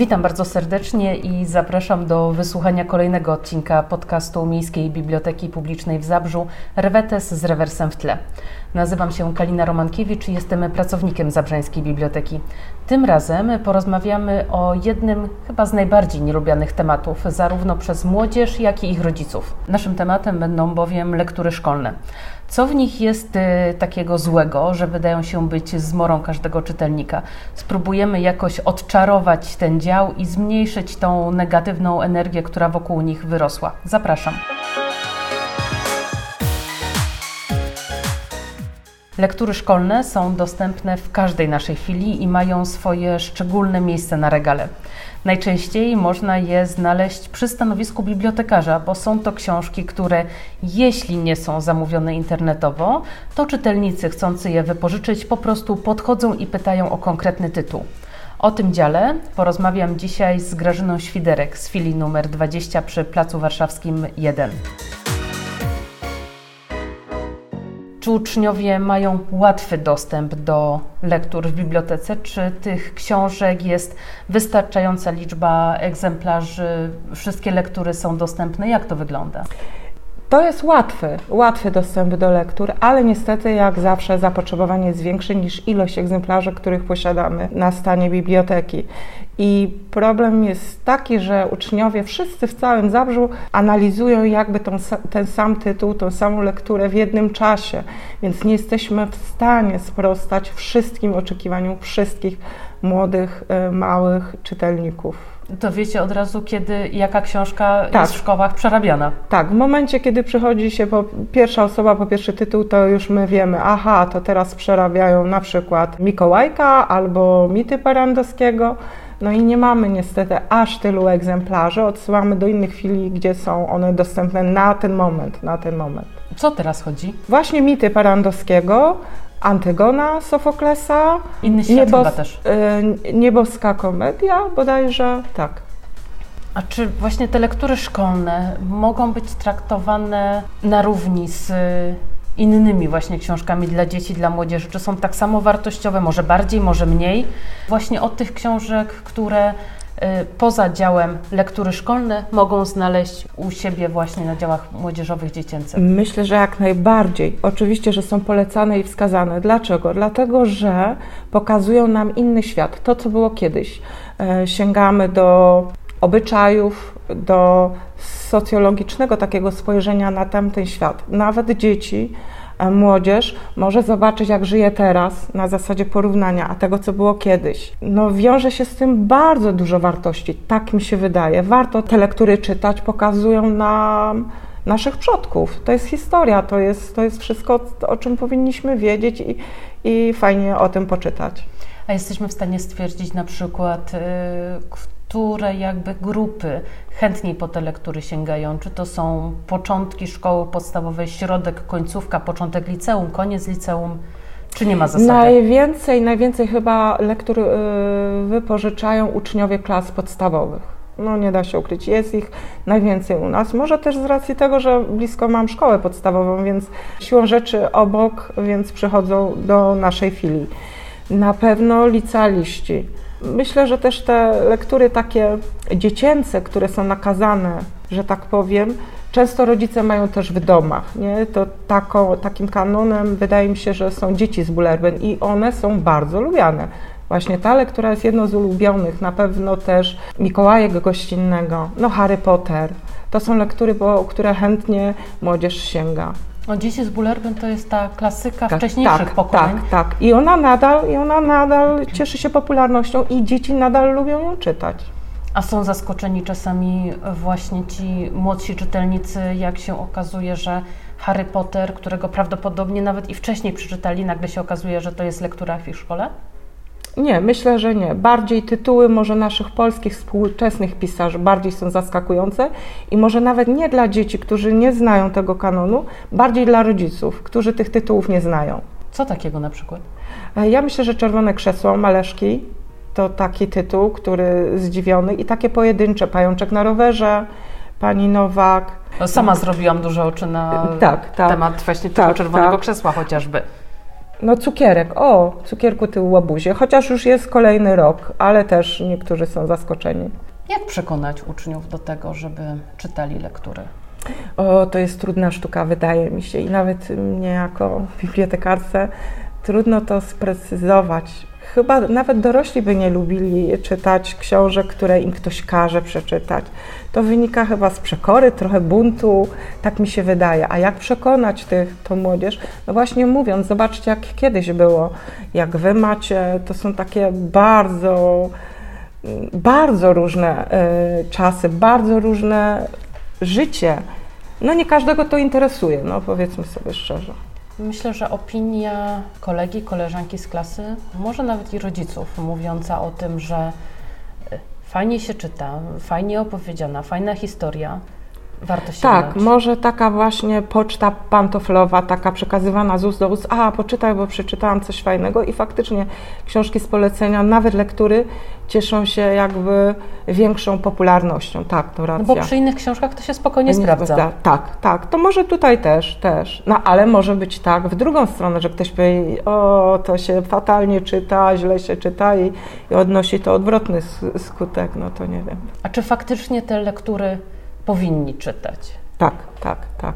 Witam bardzo serdecznie i zapraszam do wysłuchania kolejnego odcinka podcastu Miejskiej Biblioteki Publicznej w Zabrzu Rewetes z rewersem w tle. Nazywam się Kalina Romankiewicz i jestem pracownikiem Zabrzeńskiej Biblioteki. Tym razem porozmawiamy o jednym chyba z najbardziej nielubianych tematów, zarówno przez młodzież, jak i ich rodziców. Naszym tematem będą bowiem lektury szkolne. Co w nich jest y, takiego złego, że wydają się być zmorą każdego czytelnika? Spróbujemy jakoś odczarować ten dział i zmniejszyć tą negatywną energię, która wokół nich wyrosła. Zapraszam. Lektury szkolne są dostępne w każdej naszej chwili i mają swoje szczególne miejsce na regale. Najczęściej można je znaleźć przy stanowisku bibliotekarza, bo są to książki, które jeśli nie są zamówione internetowo, to czytelnicy chcący je wypożyczyć po prostu podchodzą i pytają o konkretny tytuł. O tym dziale porozmawiam dzisiaj z Grażyną Świderek z filii numer 20 przy Placu Warszawskim 1. Czy uczniowie mają łatwy dostęp do lektur w bibliotece? Czy tych książek jest wystarczająca liczba egzemplarzy? Wszystkie lektury są dostępne? Jak to wygląda? To jest łatwy, łatwy dostęp do lektur, ale niestety, jak zawsze, zapotrzebowanie jest większe niż ilość egzemplarzy, których posiadamy na stanie biblioteki. I problem jest taki, że uczniowie wszyscy w całym Zabrzu analizują jakby tą, ten sam tytuł, tą samą lekturę w jednym czasie, więc nie jesteśmy w stanie sprostać wszystkim oczekiwaniom wszystkich młodych, e, małych czytelników. To wiecie od razu, kiedy jaka książka tak. jest w szkołach przerabiana. Tak, w momencie, kiedy przychodzi się po pierwsza osoba po pierwszy tytuł, to już my wiemy, aha, to teraz przerabiają na przykład Mikołajka albo Mity Parandowskiego. No i nie mamy niestety aż tylu egzemplarzy. Odsyłamy do innych filii, gdzie są one dostępne na ten moment, na ten moment. Co teraz chodzi? Właśnie Mity Parandowskiego, Antygona Sofoklesa. Inny świat niebos, chyba też. Y, nieboska komedia bodajże, tak. A czy właśnie te lektury szkolne mogą być traktowane na równi z innymi właśnie książkami dla dzieci, dla młodzieży? Czy są tak samo wartościowe, może bardziej, może mniej? Właśnie od tych książek, które Y, poza działem lektury szkolne mogą znaleźć u siebie właśnie na działach młodzieżowych, dziecięcych? Myślę, że jak najbardziej. Oczywiście, że są polecane i wskazane. Dlaczego? Dlatego, że pokazują nam inny świat, to co było kiedyś. E, sięgamy do obyczajów, do socjologicznego takiego spojrzenia na tamten świat. Nawet dzieci młodzież może zobaczyć, jak żyje teraz na zasadzie porównania, a tego, co było kiedyś. No wiąże się z tym bardzo dużo wartości, tak mi się wydaje. Warto te lektury czytać, pokazują nam naszych przodków. To jest historia, to jest, to jest wszystko, o czym powinniśmy wiedzieć i, i fajnie o tym poczytać. A jesteśmy w stanie stwierdzić na przykład, yy, które jakby grupy chętniej po te lektury sięgają? Czy to są początki szkoły podstawowej, środek, końcówka, początek liceum, koniec liceum? Czy nie ma zasady? Najwięcej, najwięcej chyba lektur y, wypożyczają uczniowie klas podstawowych. No nie da się ukryć, jest ich najwięcej u nas. Może też z racji tego, że blisko mam szkołę podstawową, więc siłą rzeczy obok, więc przychodzą do naszej filii. Na pewno licealiści Myślę, że też te lektury takie dziecięce, które są nakazane, że tak powiem, często rodzice mają też w domach. Nie? To takim kanonem wydaje mi się, że są dzieci z Bullerben i one są bardzo lubiane. Właśnie ta lektura jest jedną z ulubionych, na pewno też Mikołajek Gościnnego, no Harry Potter. To są lektury, po które chętnie młodzież sięga. No, Dzieci z Bullerbyn to jest ta klasyka tak, wcześniejszych tak, pokoleń. Tak, tak. I ona nadal, i ona nadal cieszy się popularnością i dzieci nadal lubią ją czytać. A są zaskoczeni czasami właśnie ci młodsi czytelnicy, jak się okazuje, że Harry Potter, którego prawdopodobnie nawet i wcześniej przeczytali, nagle się okazuje, że to jest lektura w ich szkole? Nie, myślę, że nie. Bardziej tytuły może naszych polskich współczesnych pisarzy bardziej są zaskakujące i może nawet nie dla dzieci, którzy nie znają tego kanonu, bardziej dla rodziców, którzy tych tytułów nie znają. Co takiego na przykład? E, ja myślę, że Czerwone Krzesło Maleszki to taki tytuł, który zdziwiony i takie pojedyncze, Pajączek na rowerze, Pani Nowak. No, sama zrobiłam dużo oczy na tak, tak, temat właśnie tego tak, czerwonego tak. krzesła chociażby. No cukierek, o, cukierku tył łabuzie, chociaż już jest kolejny rok, ale też niektórzy są zaskoczeni. Jak przekonać uczniów do tego, żeby czytali lektury? O, to jest trudna sztuka, wydaje mi się, i nawet mnie jako bibliotekarce trudno to sprecyzować. Chyba nawet dorośli by nie lubili czytać książek, które im ktoś każe przeczytać. To wynika chyba z przekory, trochę buntu, tak mi się wydaje. A jak przekonać tych, tą młodzież? No właśnie mówiąc, zobaczcie jak kiedyś było, jak wy macie, to są takie bardzo, bardzo różne y, czasy, bardzo różne życie. No nie każdego to interesuje, no powiedzmy sobie szczerze. Myślę, że opinia kolegi, koleżanki z klasy, może nawet i rodziców, mówiąca o tym, że y, fajnie się czyta, fajnie opowiedziana, fajna historia, warto się Tak, może taka właśnie poczta pantoflowa, taka przekazywana z ust do ust, a poczytaj, bo przeczytałam coś fajnego i faktycznie książki z polecenia, nawet lektury cieszą się jakby większą popularnością, tak, to racja. No bo przy innych książkach to się spokojnie Nie sprawdza. sprawdza. Tak, tak, to może tutaj też, też, no ale może być tak w drugą stronę, że ktoś powie, o, to się fatalnie czyta, źle się czyta i, i odnosi to odwrotny skutek, no to nie wiem. A czy faktycznie te lektury powinni czytać? Tak, tak, tak.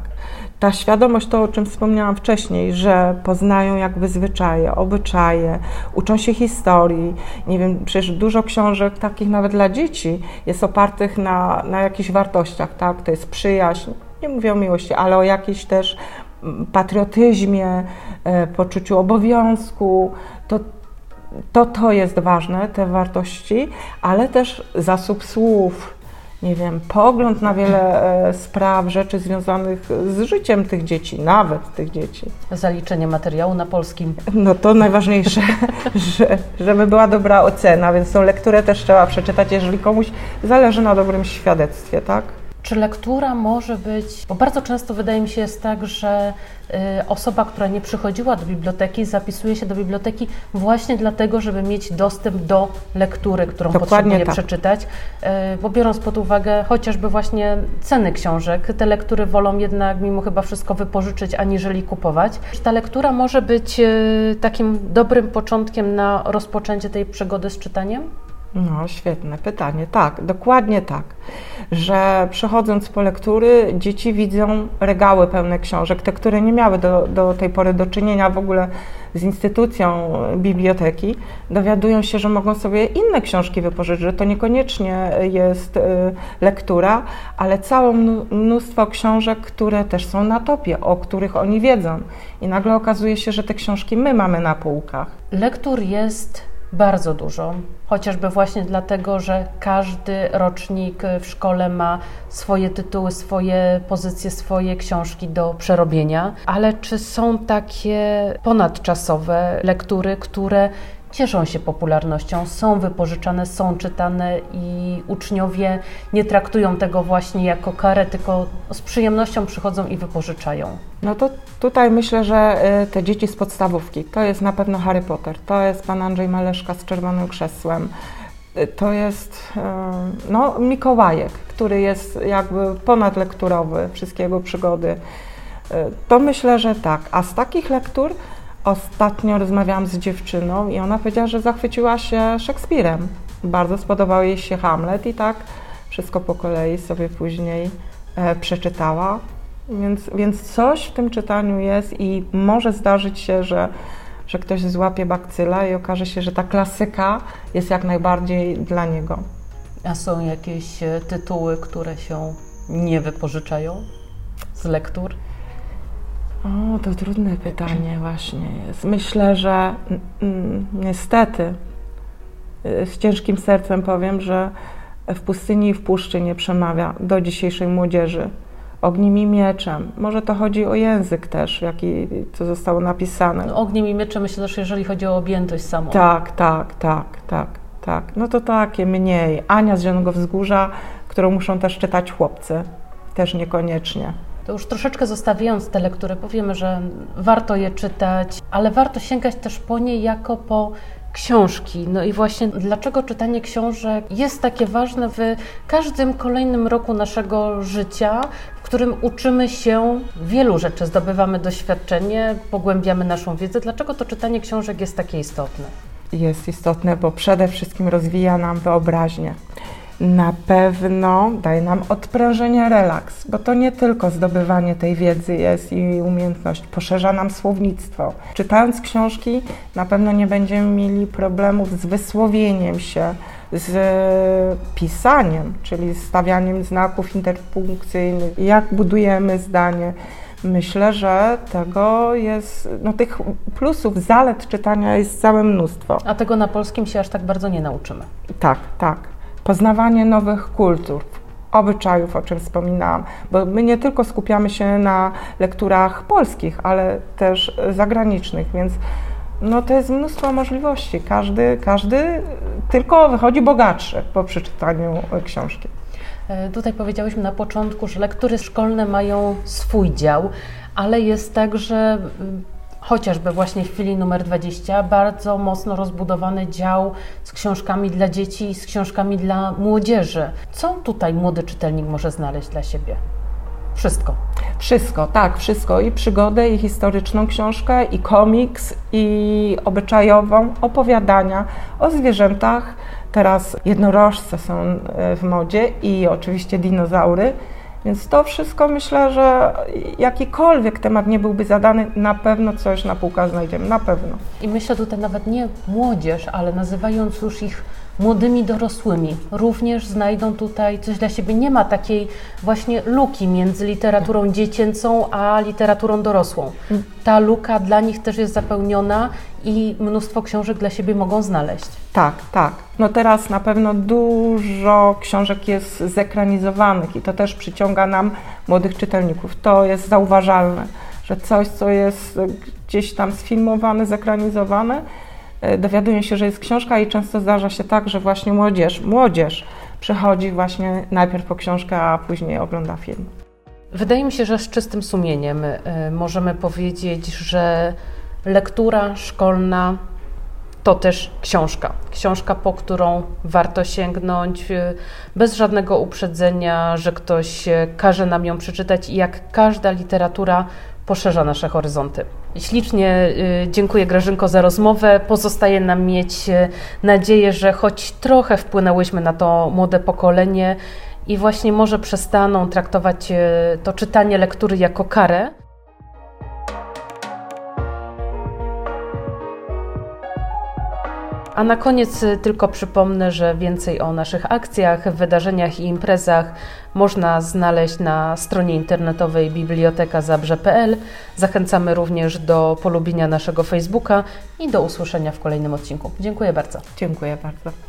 Ta świadomość, to o czym wspomniałam wcześniej, że poznają jakby zwyczaje, obyczaje, uczą się historii. Nie wiem, przecież dużo książek takich nawet dla dzieci jest opartych na, na jakichś wartościach, tak? To jest przyjaźń, nie mówię o miłości, ale o jakiejś też mm, patriotyzmie, e, poczuciu obowiązku. To, to to jest ważne, te wartości, ale też zasób słów, nie wiem, pogląd na wiele e, spraw, rzeczy związanych z życiem tych dzieci, nawet tych dzieci. Zaliczenie materiału na polskim. No to najważniejsze, że, żeby była dobra ocena, więc tą lekturę też trzeba przeczytać, jeżeli komuś zależy na dobrym świadectwie, tak? Czy lektura może być, bo bardzo często wydaje mi się jest tak, że y, osoba, która nie przychodziła do biblioteki, zapisuje się do biblioteki właśnie dlatego, żeby mieć dostęp do lektury, którą Dokładnie potrzebuje tak. przeczytać, y, bo biorąc pod uwagę chociażby właśnie ceny książek, te lektury wolą jednak mimo chyba wszystko wypożyczyć, aniżeli kupować. Czy ta lektura może być y, takim dobrym początkiem na rozpoczęcie tej przygody z czytaniem? No, świetne pytanie. Tak, dokładnie tak. Że przechodząc po lektury, dzieci widzą regały pełne książek, te, które nie miały do, do tej pory do czynienia w ogóle z instytucją biblioteki, dowiadują się, że mogą sobie inne książki wypożyczyć, że to niekoniecznie jest y, lektura, ale całe mnóstwo książek, które też są na topie, o których oni wiedzą. I nagle okazuje się, że te książki my mamy na półkach. Lektur jest bardzo dużo, chociażby właśnie dlatego, że każdy rocznik w szkole ma swoje tytuły, swoje pozycje, swoje książki do przerobienia. Ale czy są takie ponadczasowe lektury, które cieszą się popularnością, są wypożyczane, są czytane i uczniowie nie traktują tego właśnie jako karę, tylko z przyjemnością przychodzą i wypożyczają? No to tutaj myślę, że y, te dzieci z podstawówki, to jest na pewno Harry Potter, to jest pan Andrzej Maleszka z Czerwonym Krzesłem, y, to jest y, no, Mikołajek, który jest jakby ponadlekturowy, wszystkie jego przygody. To myślę, że tak. A z takich lektur ostatnio rozmawiałam z dziewczyną i ona powiedziała, że zachwyciła się Szekspirem. Bardzo spodobał jej się Hamlet i tak wszystko po kolei sobie później e, przeczytała. Więc, więc coś w tym czytaniu jest i może zdarzyć się, że, że ktoś złapie bakcyla i okaże się, że ta klasyka jest jak najbardziej dla niego. A są jakieś e, tytuły, które się nie wypożyczają z lektur? O, to trudne pytanie właśnie jest. Myślę, że mm, niestety y, z ciężkim sercem powiem, że w pustyni i w puszczy nie przemawia do dzisiejszej młodzieży. Ogniem i mieczem. Może to chodzi o język też, jaki, co zostało napisane. No, Ogniem i mieczem myślę też, jeżeli chodzi o objętość samą. Tak, tak, tak, tak, tak. No to takie mniej. Ania z Zielonego Wzgórza, którą muszą też czytać chłopcy. Też niekoniecznie. To już troszeczkę zostawiając te lektury, powiemy, że warto je czytać, ale warto sięgać też po nie jako po książki. No i właśnie dlaczego czytanie książek jest takie ważne w każdym kolejnym roku naszego życia, w którym uczymy się wielu rzeczy, zdobywamy doświadczenie, pogłębiamy naszą wiedzę. Dlaczego to czytanie książek jest takie istotne? Jest istotne, bo przede wszystkim rozwija nam wyobraźnię. Na pewno daje nam odprężenie, relaks, bo to nie tylko zdobywanie tej wiedzy jest i umiejętność, poszerza nam słownictwo. Czytając książki, na pewno nie będziemy mieli problemów z wysłowieniem się, z pisaniem, czyli stawianiem znaków interpunkcyjnych, jak budujemy zdanie. Myślę, że tego jest, no tych plusów, zalet czytania jest całe mnóstwo. A tego na polskim się aż tak bardzo nie nauczymy. Tak, tak. Poznawanie nowych kultur, obyczajów, o czym wspominałam, bo my nie tylko skupiamy się na lekturach polskich, ale też zagranicznych, więc no to jest mnóstwo możliwości. Każdy, każdy tylko wychodzi bogatszy po przeczytaniu książki. E, tutaj powiedziałyśmy na początku, że lektury szkolne mają swój dział, ale jest tak, że chociażby właśnie w chwili numer 20 bardzo mocno rozbudowany dział z książkami dla dzieci i z książkami dla młodzieży. Co tutaj młody czytelnik może znaleźć dla siebie? Wszystko. Wszystko, tak, wszystko. I przygodę, i historyczną książkę, i komiks, i obyczajową, opowiadania o zwierzętach. Teraz jednorożce są e, w modzie i oczywiście dinozaury. Więc to wszystko myślę, że jakikolwiek temat nie byłby zadany, na pewno coś na półkach znajdziemy, na pewno. I myślę tutaj nawet nie młodzież, ale nazywając już ich młodymi dorosłymi również znajdą tutaj coś dla siebie. Nie ma takiej właśnie luki między literaturą dziecięcą a literaturą dorosłą. Ta luka dla nich też jest zapełniona i mnóstwo książek dla siebie mogą znaleźć. Tak, tak. No teraz na pewno dużo książek jest zekranizowanych i to też przyciąga nam młodych czytelników. To jest zauważalne, że coś, co jest gdzieś tam sfilmowane, zekranizowane, dowiadują się, że jest książka i często zdarza się tak, że właśnie młodzież, młodzież przychodzi właśnie najpierw po książkę, a później ogląda film. Wydaje mi się, że z czystym sumieniem y, możemy powiedzieć, że lektura szkolna to też książka. Książka, po którą warto sięgnąć y, bez żadnego uprzedzenia, że ktoś każe nam ją przeczytać i jak każda literatura poszerza nasze horyzonty. Ślicznie y, dziękuję Grażynko za rozmowę. Pozostaje nam mieć y, nadzieję, że choć trochę wpłynęłyśmy na to młode pokolenie i właśnie może przestaną traktować y, to czytanie lektury jako karę. A na koniec y, tylko przypomnę, że więcej o naszych akcjach, wydarzeniach i imprezach można znaleźć na stronie internetowej bibliotekazabrze.pl. Zachęcamy również do polubienia naszego Facebooka i do usłyszenia w kolejnym odcinku. Dziękuję bardzo. Dziękuję bardzo.